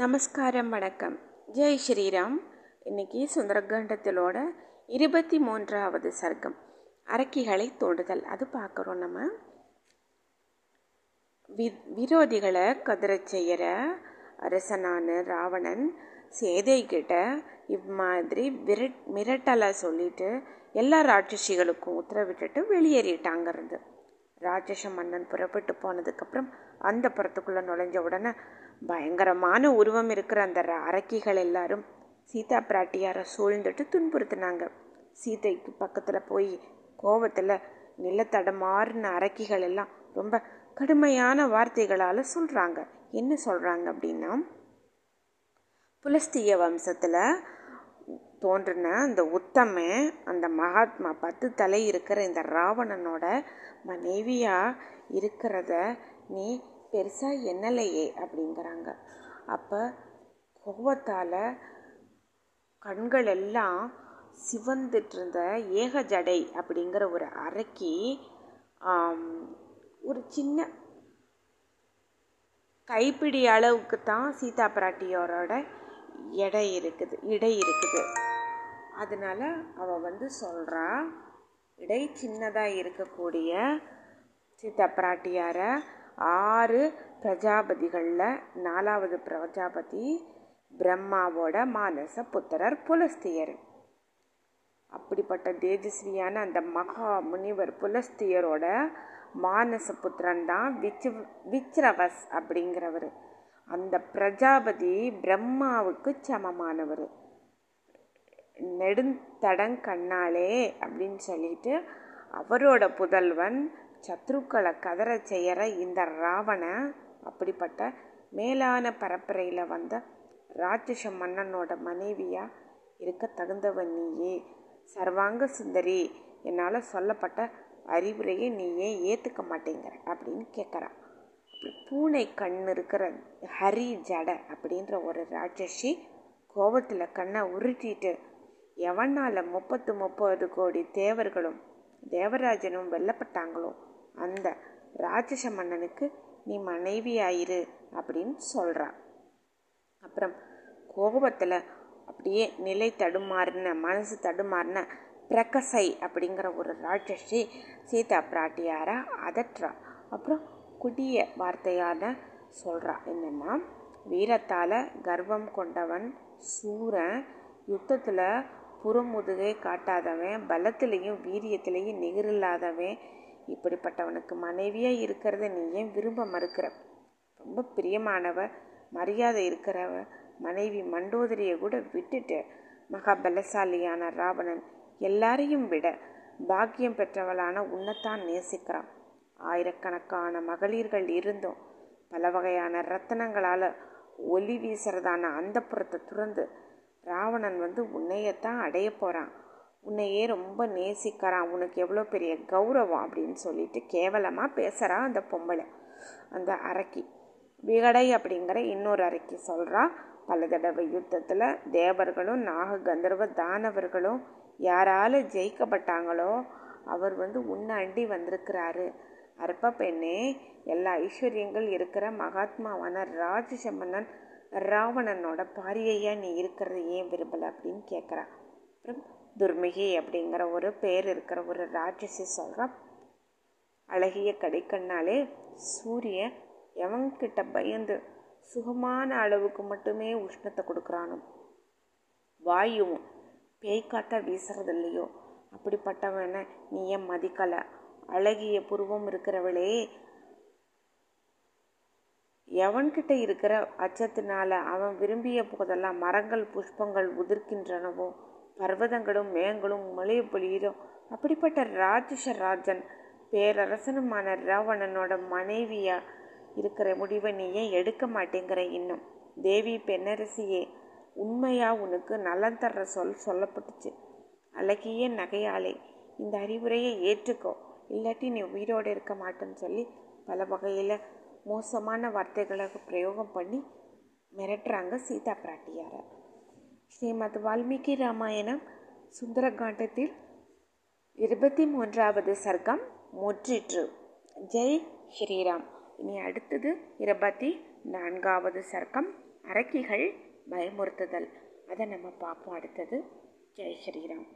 நமஸ்காரம் வணக்கம். ஜெய் ஸ்ரீராம். இன்னைக்கு சுந்தரகண்டத்திலோட இருபத்தி மூன்றாவது சர்க்கம். அரக்கிகளை தோண்டுதல். அது பார்க்குறோம் நம்ம. வி விரோதிகளை கதிரச் செய்கிற அரசனான ராவணன் சேதைக்கிட்ட இம்மாதிரி விரட் மிரட்டலை சொல்லிட்டு எல்லா ராட்சசிகளுக்கும் உத்தரவிட்டுட்டு வெளியேறிட்டாங்கிறது. ராட்சச மன்னன் புறப்பட்டு போனதுக்கப்புறம் அந்த புறத்துக்குள்ளே நுழைஞ்ச உடனே பயங்கரமான உருவம் இருக்கிற அந்த அரக்கிகள் எல்லாரும் சீதா பிராட்டியாரை சூழ்ந்துட்டு துன்புறுத்தினாங்க. சீதைக்கு பக்கத்தில் போய் கோவத்தில் நிலத்தடமாறின அரக்கிகள் எல்லாம் ரொம்ப கடுமையான வார்த்தைகளால் சொல்கிறாங்க என்ன சொல்கிறாங்க அப்படின்னா புலஸ்திய வம்சத்தில் தோன்றின அந்த உத்தம அந்த மகாத்மா பத்து தலை இருக்கிற இந்த ராவணனோட மனைவியாக இருக்கிறத நீ பெருசாக எண்ணலையே அப்படிங்கிறாங்க. அப்போ கோவத்தால் கண்கள் எல்லாம் சிவந்துட்டு இருந்த ஏக ஜடை அப்படிங்கிற ஒரு அரைக்கி ஒரு சின்ன கைப்பிடி அளவுக்கு தான் சீதா பிராட்டியோரோட எடை இருக்குது இடை இருக்குது. அதனால் அவள் வந்து சொல்கிறா இடை சின்னதாக இருக்கக்கூடிய சித்தப்பிராட்டியாரை ஆறு பிரஜாபதிகளில் நாலாவது பிரஜாபதி பிரம்மாவோட மானச புத்திரர் புலஸ்தியர். அப்படிப்பட்ட தேஜஸ்வியான அந்த மகா முனிவர் புலஸ்தியரோட மானச புத்திரன் தான் விச் விச்ரவஸ் அப்படிங்கிறவர். அந்த பிரஜாபதி பிரம்மாவுக்கு சமமானவர். நெடுந்தடங்கண்ணாலே அப்படின்னு சொல்லிட்டு அவரோட புதல்வன் சத்ருக்களை கதற செய்கிற இந்த ராவண அப்படிப்பட்ட மேலான பரப்புரையில் வந்த ராட்சச மன்னனோட மனைவியாக இருக்க தகுந்தவன் நீயே. சர்வாங்க சுந்தரி என்னால் சொல்லப்பட்ட அறிவுரையை நீ ஏன் ஏற்றுக்க மாட்டேங்கிற அப்படின்னு கேட்குறான் பூனை கண் இருக்கிற ஹரி ஜட அப்படின்ற ஒரு ராட்சசி கோபத்தில் கண்ணை உருட்டிட்டு எவனால் முப்பத்து முப்பது கோடி தேவர்களும் தேவராஜனும் வெல்லப்பட்டாங்களோ அந்த ராட்சச மன்னனுக்கு நீ மனைவியாயிரு அப்படின்னு சொல்கிறான் அப்புறம் கோபத்தில் அப்படியே நிலை தடுமாறின மனசு தடுமாறின பிரகசை அப்படிங்கிற ஒரு ராட்சசி சீதா பிராட்டியாரா அதற்றா. அப்புறம் குடிய வார்த்தையான சொல்கிறா என்னென்னா வீரத்தால் கர்வம் கொண்டவன் சூரன் யுத்தத்தில் புறமுதுகை காட்டாதவன் பலத்திலையும் வீரியத்திலையும் நிகரில்லாதவன் இப்படிப்பட்டவனுக்கு மனைவியாக இருக்கிறத நீ ஏன் விரும்ப மறுக்கிற? ரொம்ப பிரியமானவ மரியாதை இருக்கிறவ மனைவி மண்டோதரியை கூட விட்டுட்டு மகாபலசாலியான ராவணன் எல்லாரையும் விட பாக்கியம் பெற்றவளான உன்னைத்தான் நேசிக்கிறான். ஆயிரக்கணக்கான மகளிர்கள் இருந்தும் பல வகையான ரத்தனங்களால் ஒளி வீசுறதான அந்த புறத்தை துறந்து ராவணன் வந்து உன்னையத்தான் அடைய போகிறான் உன்னையே ரொம்ப நேசிக்கிறான். உனக்கு எவ்வளோ பெரிய கௌரவம் அப்படின்னு சொல்லிட்டு கேவலமாக பேசுகிறான் அந்த பொம்பளை. அந்த அரக்கி. விகடை அப்படிங்கிற இன்னொரு அரக்கி சொல்கிறா பல தடவை யுத்தத்தில் தேவர்களும் நாக கந்தர்வ தானவர்களும் யாரால் ஜெயிக்கப்பட்டாங்களோ அவர் வந்து உன்னை அண்டி வந்திருக்கிறாரு. அற்ப பெண்ணே எல்லா ஐஸ்வர்யங்கள் இருக்கிற மகாத்மாவான ராஜசம்மன்னன் ராவணனோட பாரியையாக நீ இருக்கிறது ஏன் விரும்பலை அப்படின்னு கேட்குறா அப்புறம் துர்மிகி அப்படிங்கிற ஒரு பேர் இருக்கிற ஒரு ராட்சசி சொல்கிறா அழகிய கடைக்கண்ணாலே சூரியன் எவன்கிட்ட பயந்து சுகமான அளவுக்கு மட்டுமே உஷ்ணத்தை கொடுக்குறானோ? வாயுவும் பேய்காத்தா வீசுறது இல்லையோ? அப்படிப்பட்டவனை நீ ஏன் மதிக்கலை. அழகிய புருவம் இருக்கிறவளே எவன்கிட்ட இருக்கிற அச்சத்தினால அவன் விரும்பிய போதெல்லாம் மரங்கள் புஷ்பங்கள் உதிர்க்கின்றனவோ பர்வதங்களும் மேங்களும் மழை பொழியிலும் அப்படிப்பட்ட ராஜச ராஜன் பேரரசனுமான ராவணனோட மனைவியா இருக்கிற முடிவை நீ ஏன் எடுக்க மாட்டேங்கிற இன்னும் தேவி பெண்ணரசியே உண்மையா உனக்கு நலன் தர்ற சொல் சொல்லப்பட்டுச்சு. அழகிய நகையாளே இந்த அறிவுரையை ஏற்றுக்கோ. இல்லாட்டி நீ உயிரோடு இருக்க மாட்டேன்னு சொல்லி பல வகையில் மோசமான வார்த்தைகளை பிரயோகம் பண்ணி மிரட்டுறாங்க சீதா பிராட்டியாரை. ஸ்ரீமத் வால்மீகி ராமாயணம் சுந்தரகாண்டத்தில் இருபத்தி மூன்றாவது சர்க்கம் முற்றிற்று. ஜெய் ஸ்ரீராம் இனி அடுத்தது இருபத்தி நான்காவது சர்க்கம் அரக்கிகள் பயமுறுத்துதல். அதை நம்ம பார்ப்போம் அடுத்தது. ஜெய் ஸ்ரீராம்